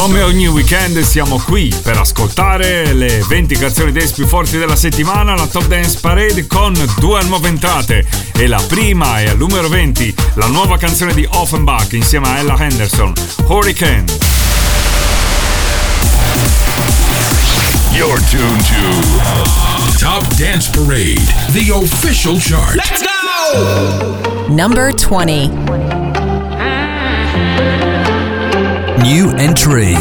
Come ogni weekend siamo qui per ascoltare le 20 canzoni dance più forti della settimana, la Top Dance Parade con due nuove entrate. E la prima è al numero 20, la nuova canzone di Offenbach insieme a Ella Henderson, Hurricane. You're tuned to Top Dance Parade, the official chart. Let's go! Number 20. New entry.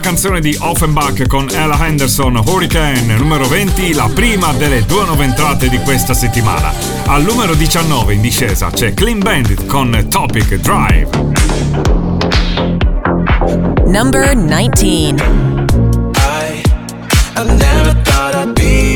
Canzone di Offenbach con Ella Henderson, Hurricane, numero 20, la prima delle due nuove entrate di questa settimana. Al numero 19 in discesa c'è Clean Bandit con Topic Drive. Number 19 I,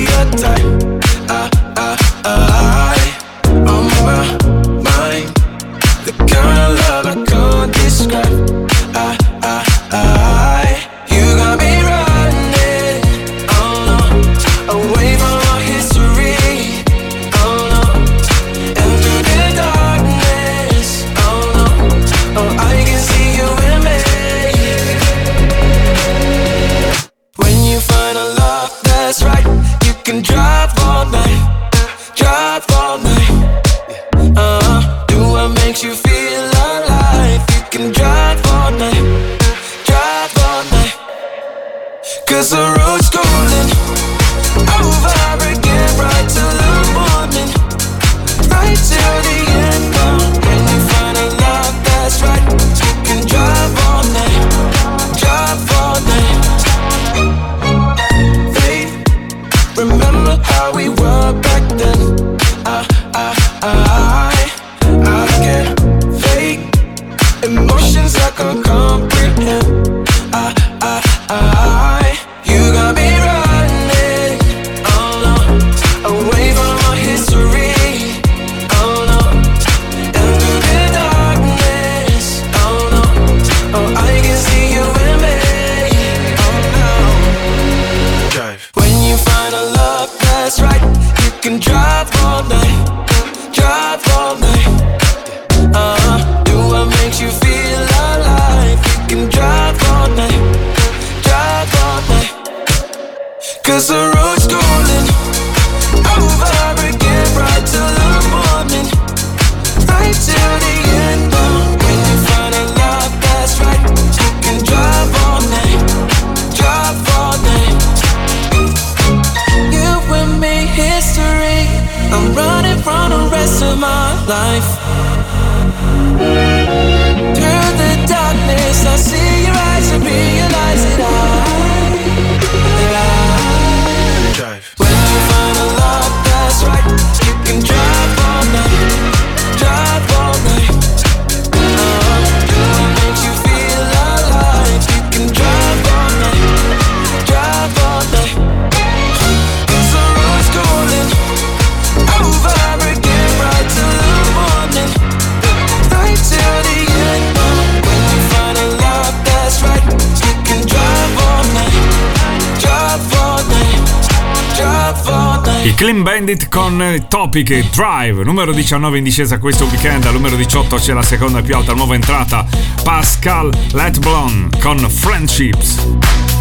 Topic Drive, numero 19 in discesa questo weekend, al numero 18 c'è la seconda più alta nuova entrata, Pascal Letblon con Friendships.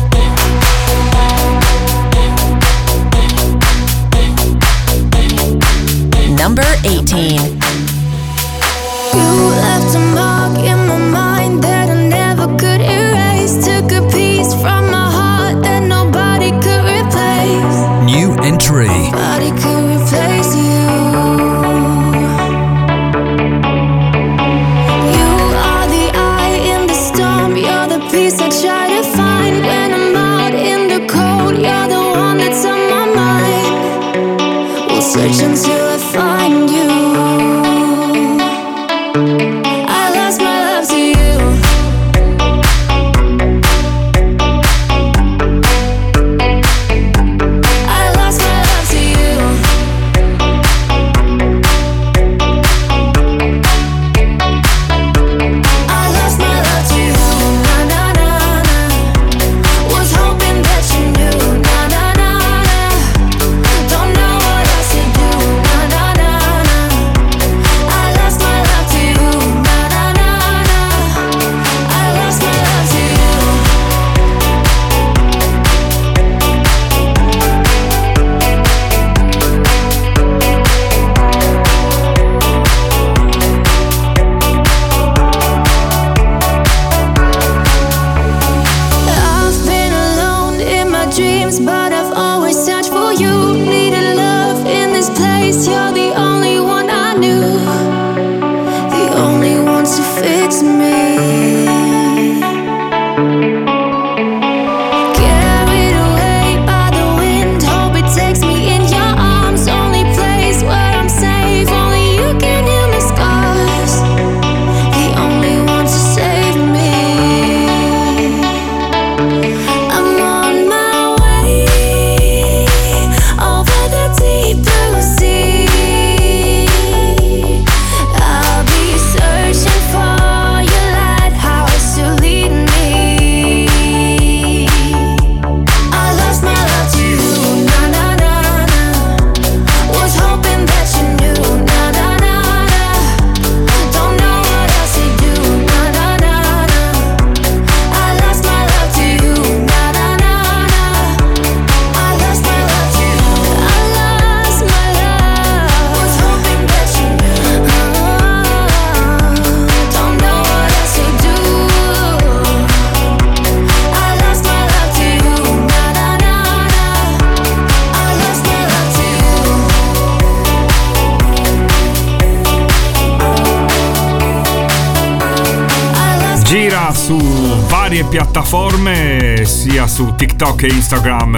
Piattaforme, sia su TikTok e Instagram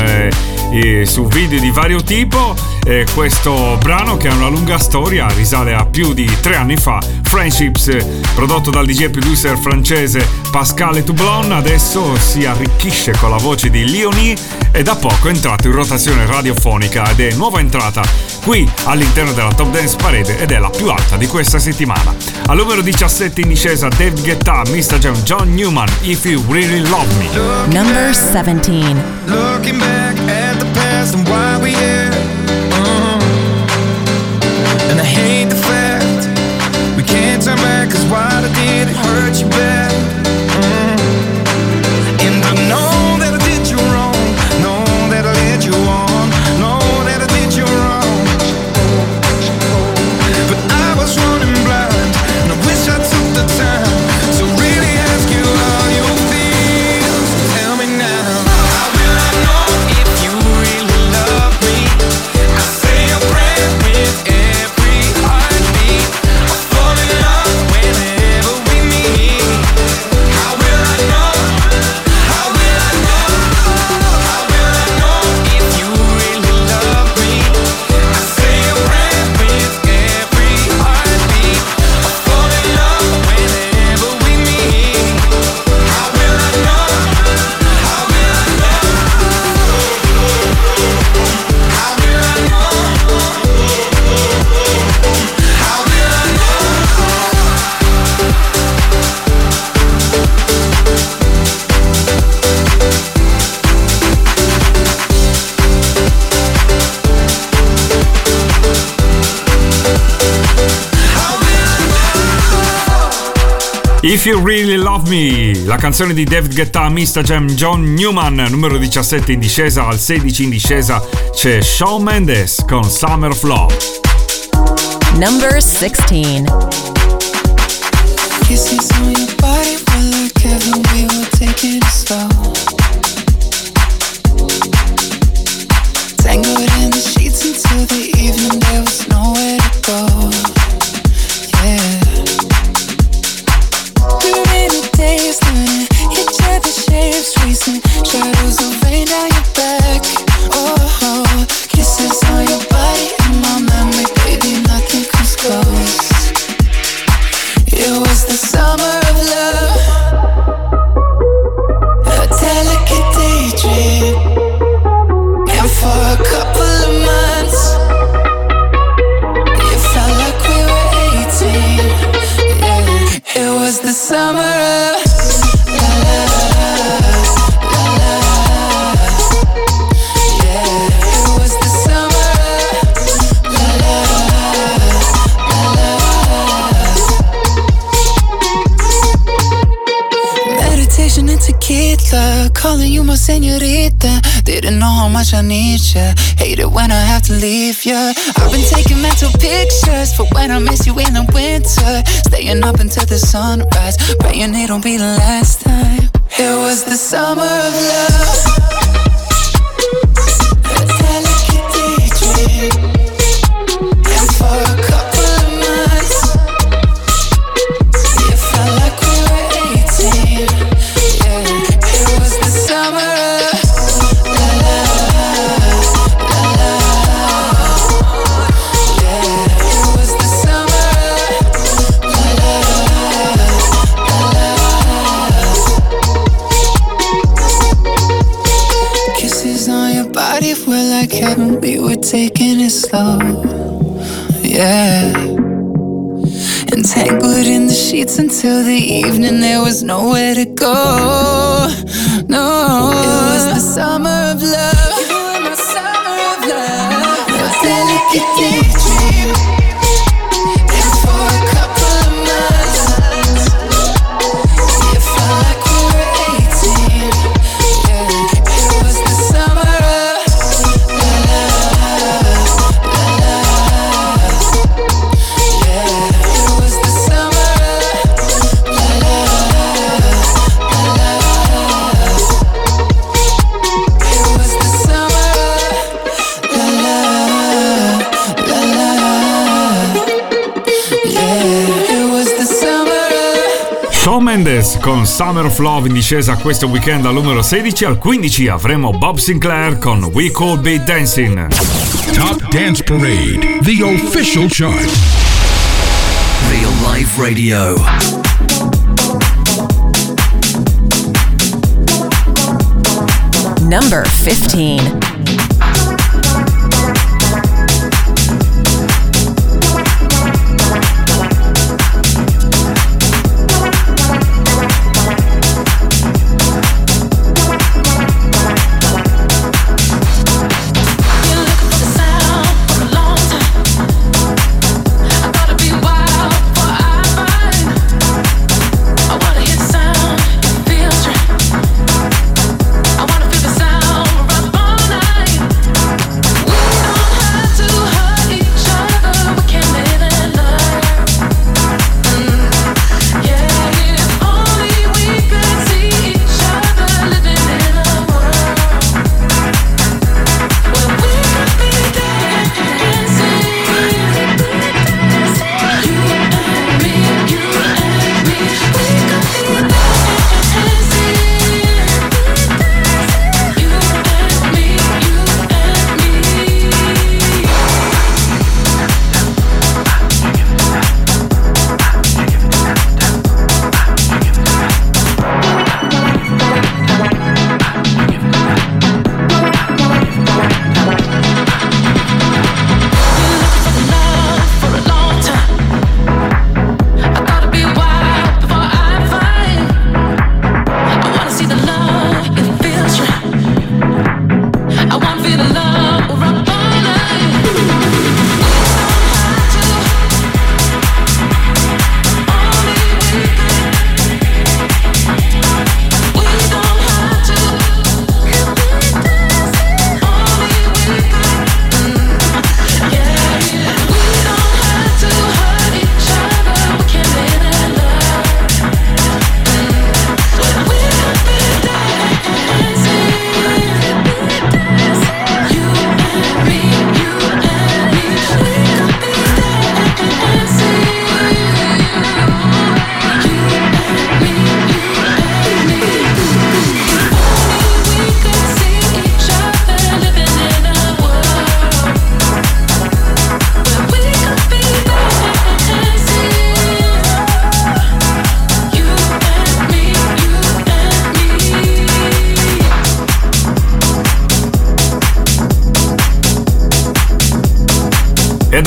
e su video di vario tipo eh, questo brano che ha una lunga storia, risale a più di tre anni fa. Friendships, prodotto dal DJ producer francese Pascal Toublon, adesso si arricchisce con la voce di Leonie e da poco è entrato in rotazione radiofonica ed è nuova entrata qui all'interno della Top Dance Parade ed è la più alta di questa settimana. Al numero 17 in discesa David Guetta, Mr. John, John Newman, If You Really Love Me. Number 17. Looking back at the past and why we here. Uh-huh. And I hate the fact we can't turn back, cause what I did, it hurt you bad. If You Really Love Me, la canzone di David Guetta, Mr. Jam, John Newman, numero 17 in discesa, al 16 in discesa c'è Shawn Mendes con Summer of Love. Number 16. Ya. I've been taking mental pictures for when I miss you in the winter. Staying up until the sunrise, praying it'll be the last time. It was the summer of love. Body were like heaven. We were taking it slow. Yeah. Entangled in the sheets until the evening, there was nowhere to go. No, it was the summer of love. Mendes con Summer of Love in discesa questo weekend al numero 16. Al 15 avremo Bob Sinclair con We Could Be Dancing. Top Dance Parade, the official chart. Real Life Radio. Number 15.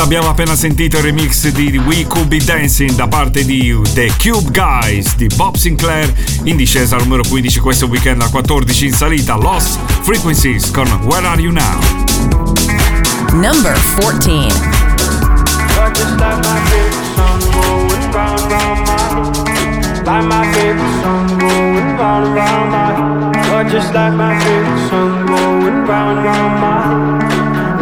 Abbiamo appena sentito il remix di We Could Be Dancing da parte di The Cube Guys di Bob Sinclair in discesa al numero 15 questo weekend al 14 in salita Lost Frequencies con Where Are You Now? Number 14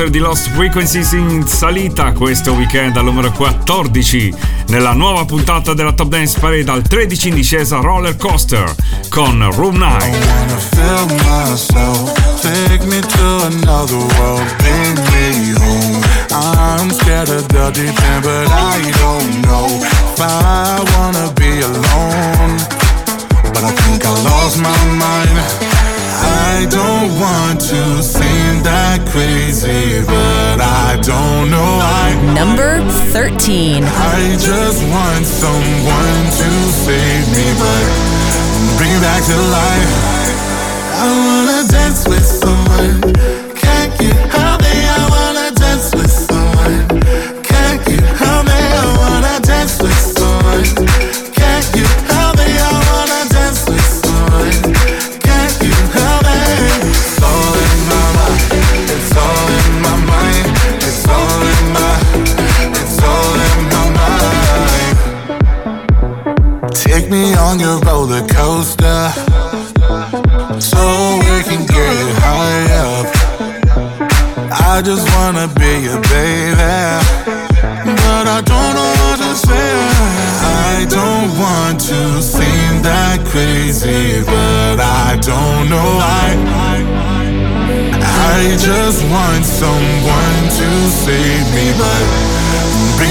Concert di Lost Frequencies in salita questo weekend al numero 14 nella nuova puntata della Top Dance Parade al 13 in discesa Roller Coaster con Room 9 I don't want to seem that crazy, but I don't know Number 13. I just want someone to save me, but bring me back to life.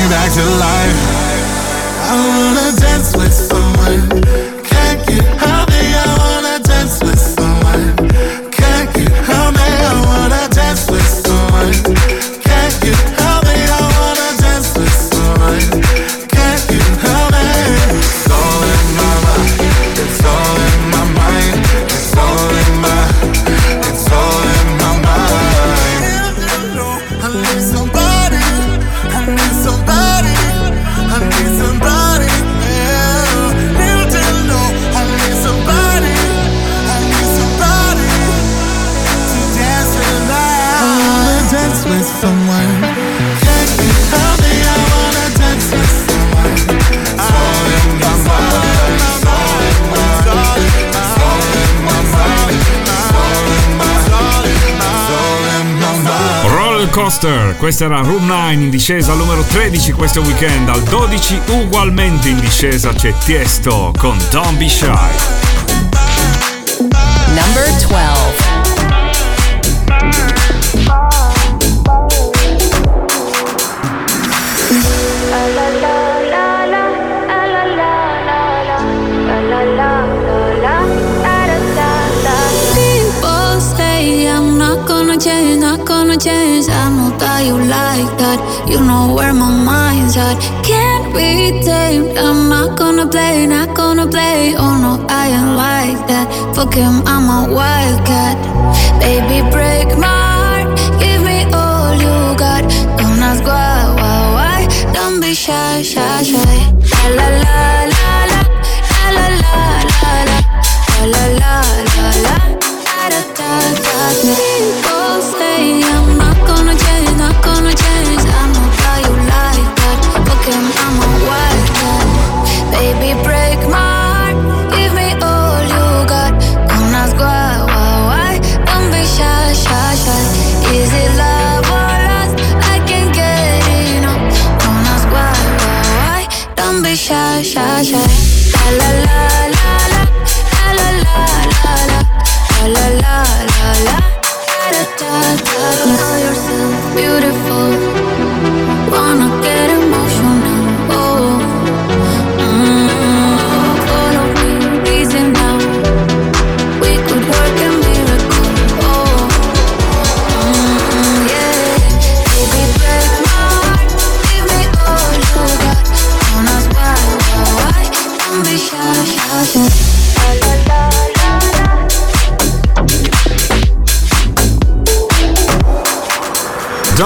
back to life. I wanna dance with Coaster, questa era Room 9 in discesa al numero 13 questo weekend, al 12 ugualmente in discesa c'è Tiesto con Don't Be Shy. Number 12 chance. I know that you like that. You know where my mind's at. Can't be tamed. I'm not gonna play, not gonna play. Oh no, I ain't like that. Fuck him, I'm a wildcat. Baby, break my heart. Give me all you got. Don't ask why, why, why. Don't be shy, shy, shy.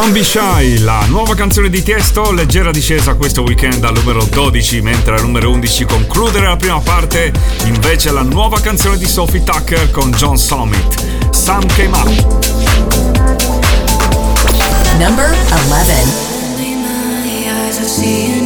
Don't Be Shy, la nuova canzone di Tiesto, leggera discesa questo weekend al numero 12, mentre al numero 11 concludere la prima parte, invece la nuova canzone di Sophie Tucker con John Summit, Some Came Up. Number 11.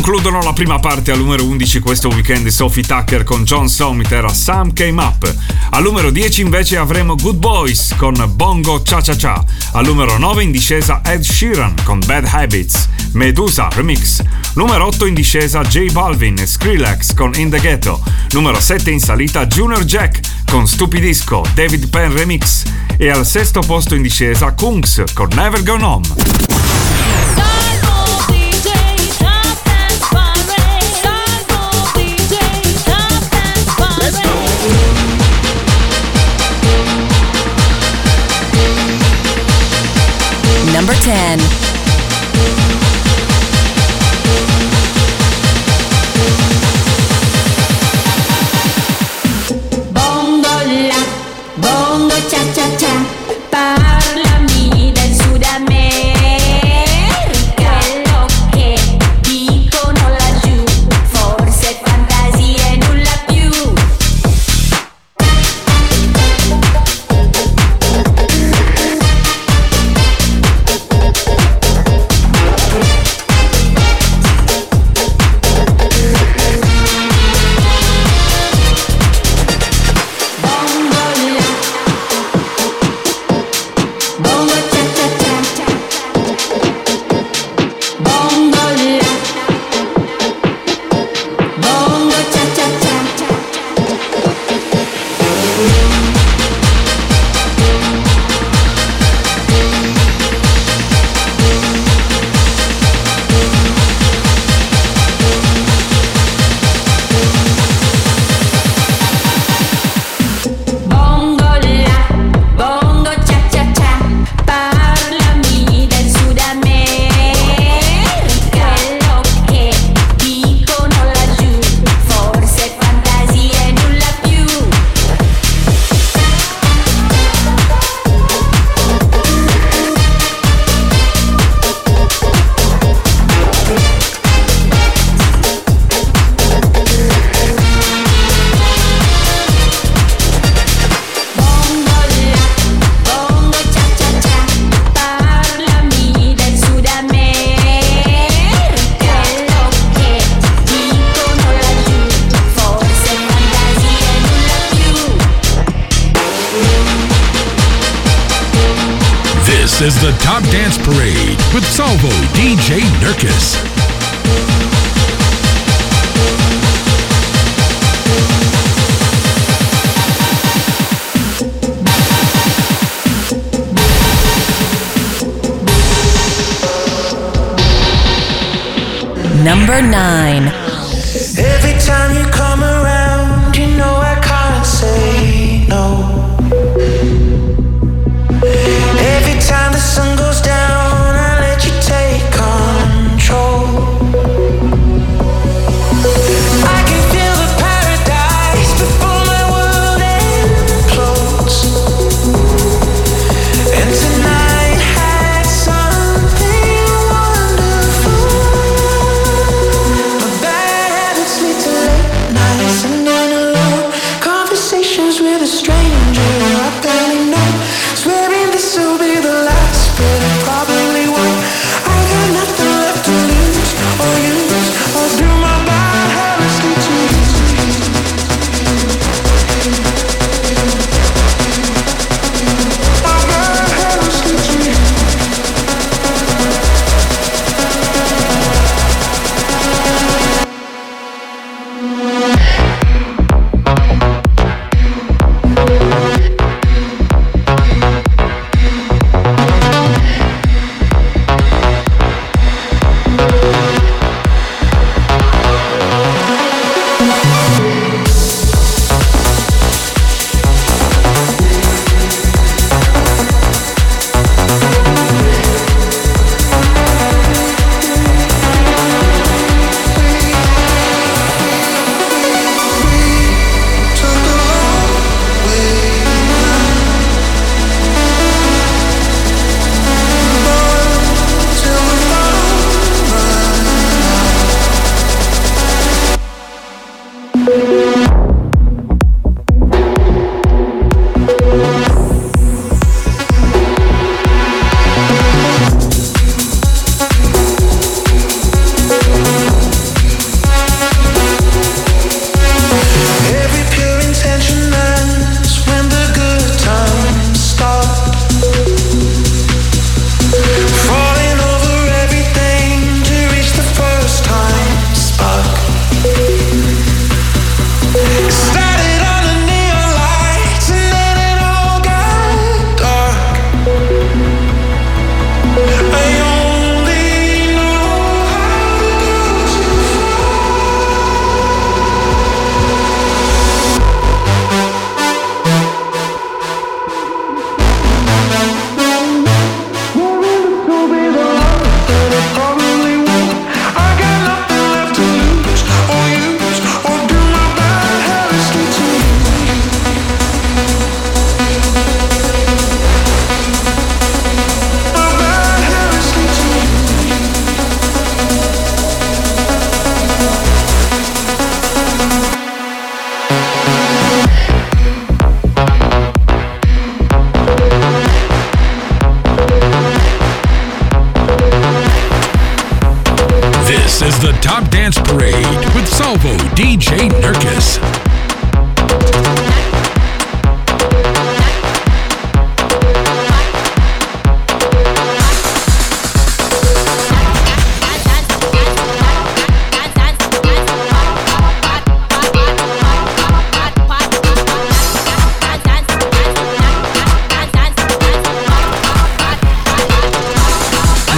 Concludono la prima parte al numero 11 questo weekend Sophie Tucker con John Summit era Some Came Up. Al numero 10 invece avremo Good Boys con Bongo Cha Cha Cha. Al numero 9 in discesa Ed Sheeran con Bad Habits. Medusa Remix. Numero 8 in discesa J Balvin e Skrillex con In The Ghetto. Numero 7 in salita Junior Jack con Stupidisco, David Penn Remix. E al sesto posto in discesa Kungs con Never Gone Home. Number 10.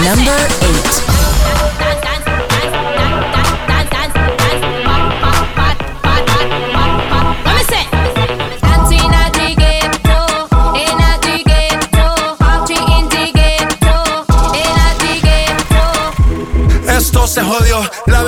number eight.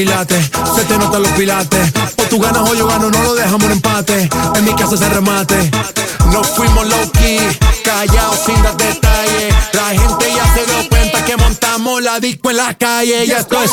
Se te notan los pilates. O tú ganas o yo gano, no lo dejamos en empate. En mi casa se remate. Nos fuimos low key, callados sin dar detalles. La gente ya se dio cuenta que montamos la disco en la calle. Y esto es.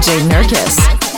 DJ Nurkis.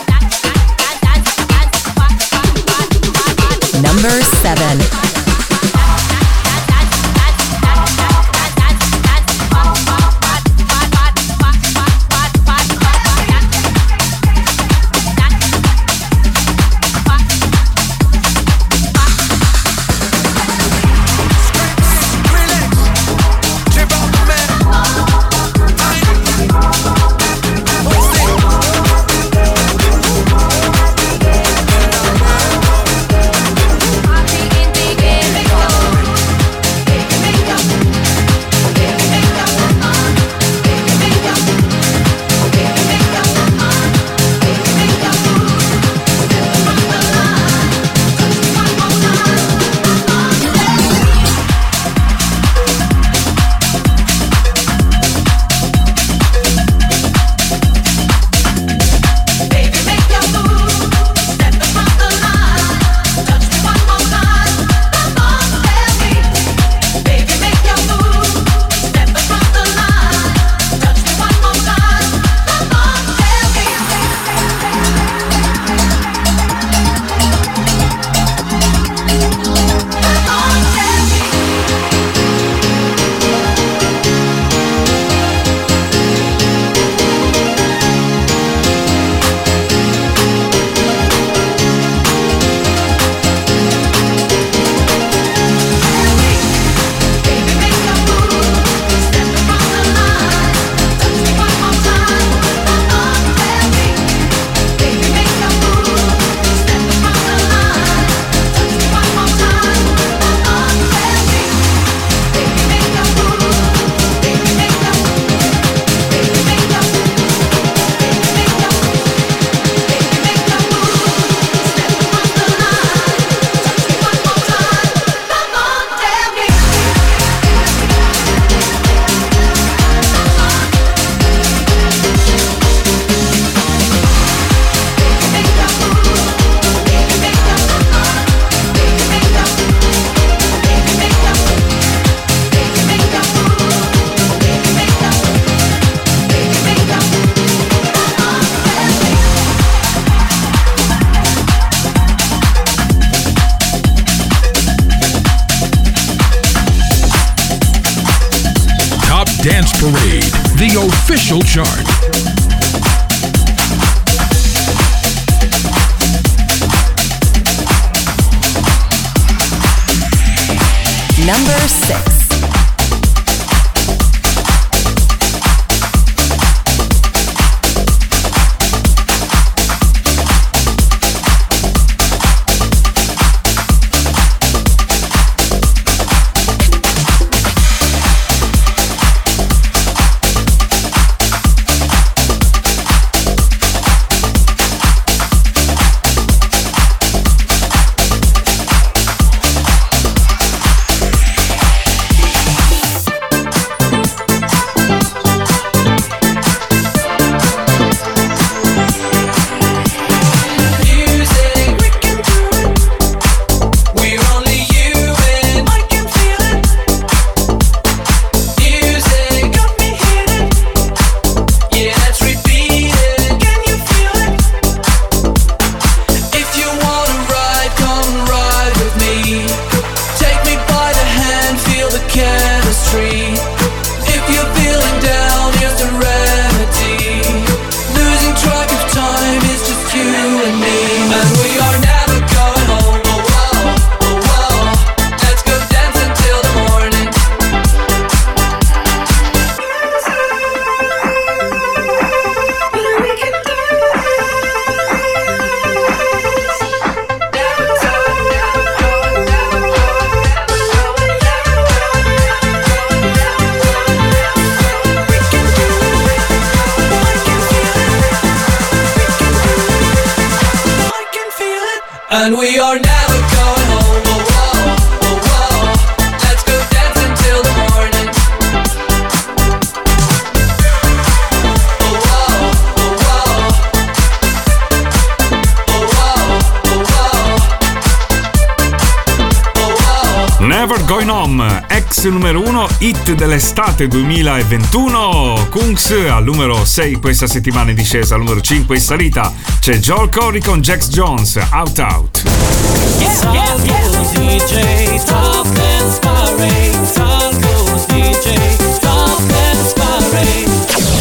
Never Going Home, ex numero 1 hit dell'estate 2021. Kungs al numero 6 questa settimana in discesa, al numero 5 in salita. C'è Joel Corey con Jax Jones, Out Out.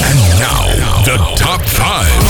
And now, the top 5.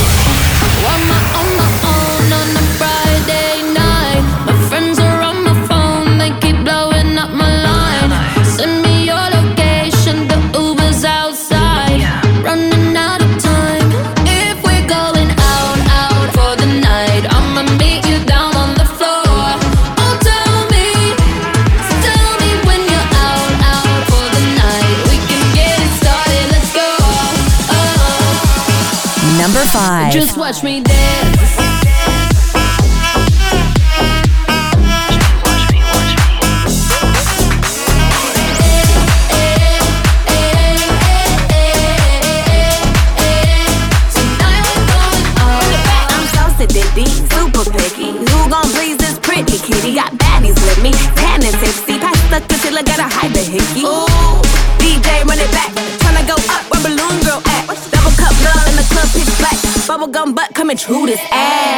who this ass?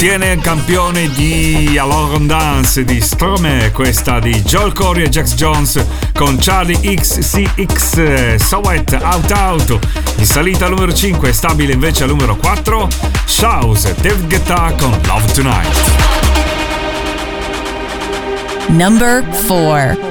contiene il campione di Alor Dance di Strome, questa di Joel Corey e Jax Jones con Charlie XCX Sowet Out Out. In salita al numero 5, stabile invece al numero 4, Shouse David Guetta con Love Tonight. Number 4.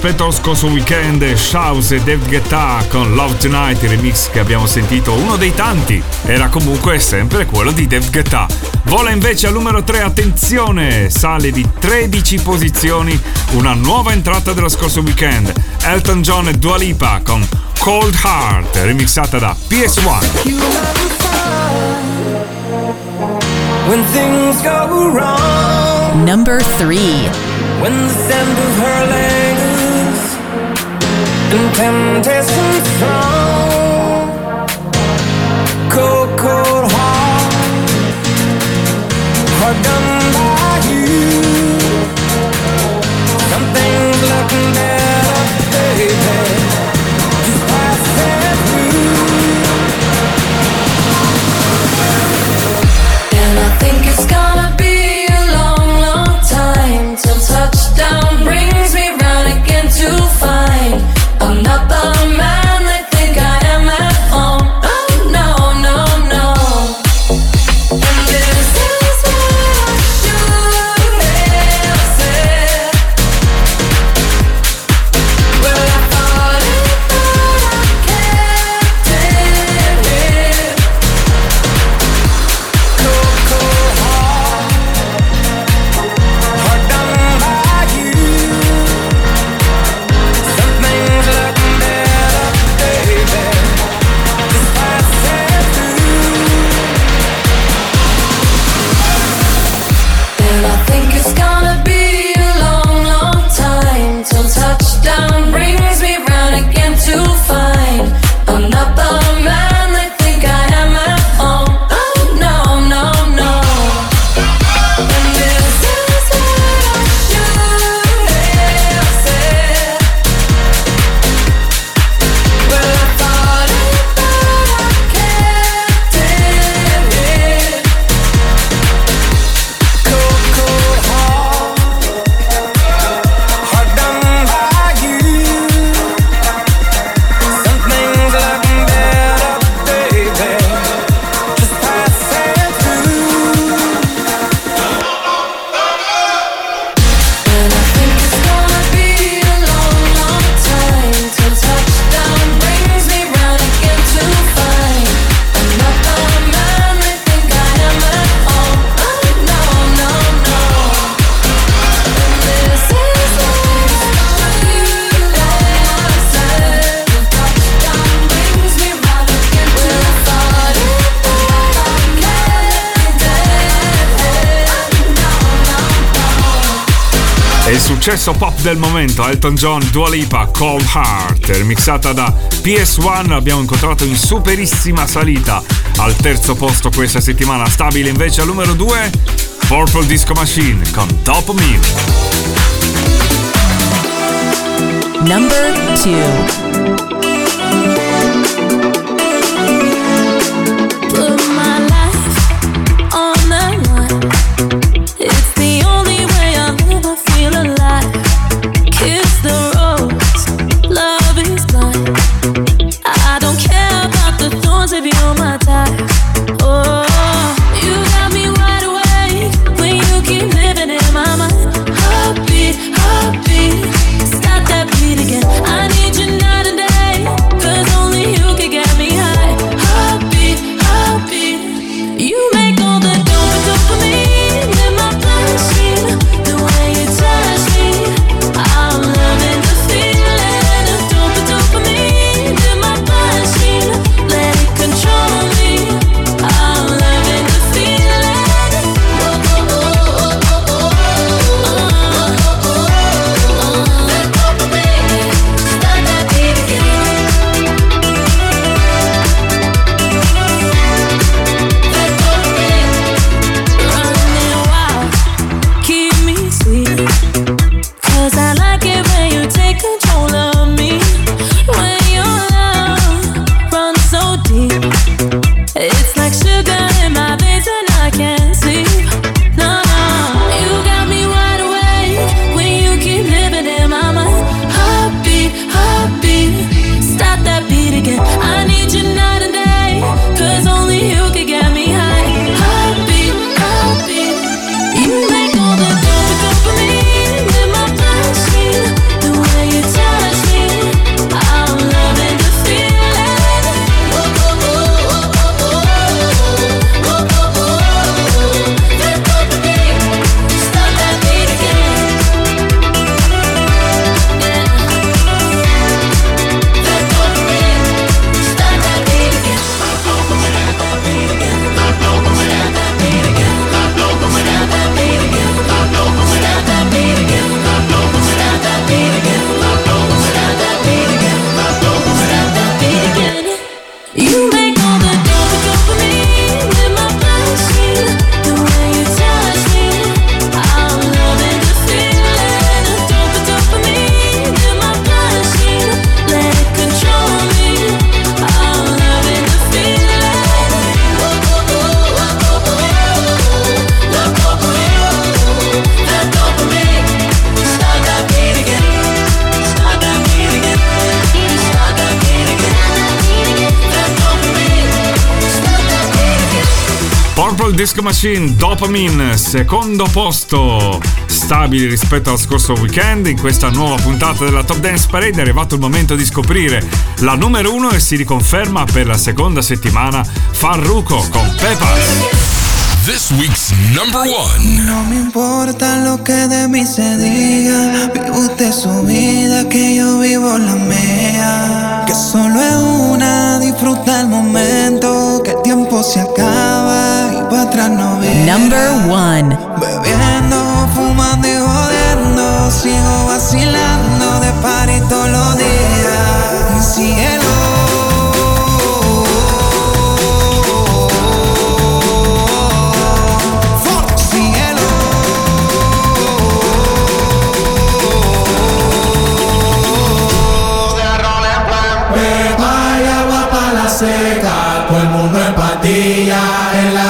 rispetto allo scorso weekend, Shouse e Dave Guetta con Love Tonight, il remix che abbiamo sentito, uno dei tanti, era comunque sempre quello di Dave Guetta. Vola invece al numero 3, attenzione, sale di 13 posizioni, una nuova entrata dello scorso weekend, Elton John e Dua Lipa con Cold Heart, remixata da PS1. When things go wrong. Number 3 When the scent of her and temptations from successo pop del momento, Elton John, Dua Lipa, Cold Heart, remixata da PS1, abbiamo incontrato in superissima salita al terzo posto questa settimana, stabile invece al numero 2, Purple Disco Machine con Top Me. Number 2 Disco Machine Dopamine, secondo posto. Stabili rispetto al scorso weekend, in questa nuova puntata della Top Dance Parade è arrivato il momento di scoprire la numero uno e si riconferma per la seconda settimana Farruko con Pepas. This week's number one. No me importa lo que de mí se diga. Vive usted su vida, que yo vivo la mía. Que solo es una, disfruta el momento. Que el tiempo se acaba para atrás no viene. Number one. Bebiendo, fumando y jodiendo. Sigo vacilando de party todos los días. Cielo. Seca, todo el mundo en patilla en la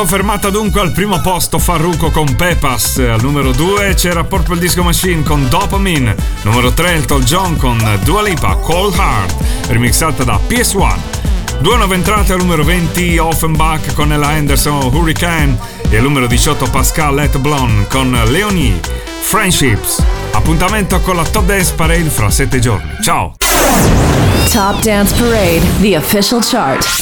Riconfermata dunque al primo posto Farruko con Pepas, al numero 2 c'era Purple Disco Machine con Dopamine, numero 3 Elton John con Dua Lipa Cold Heart, remixata da PS1. Due nuove entrate al numero 20 Offenbach con Ella Henderson Hurricane e al numero 18 Pascal Let Blonde con Leonie Friendships. Appuntamento con la Top Dance Parade fra 7 giorni. Ciao! Top Dance Parade, the official chart.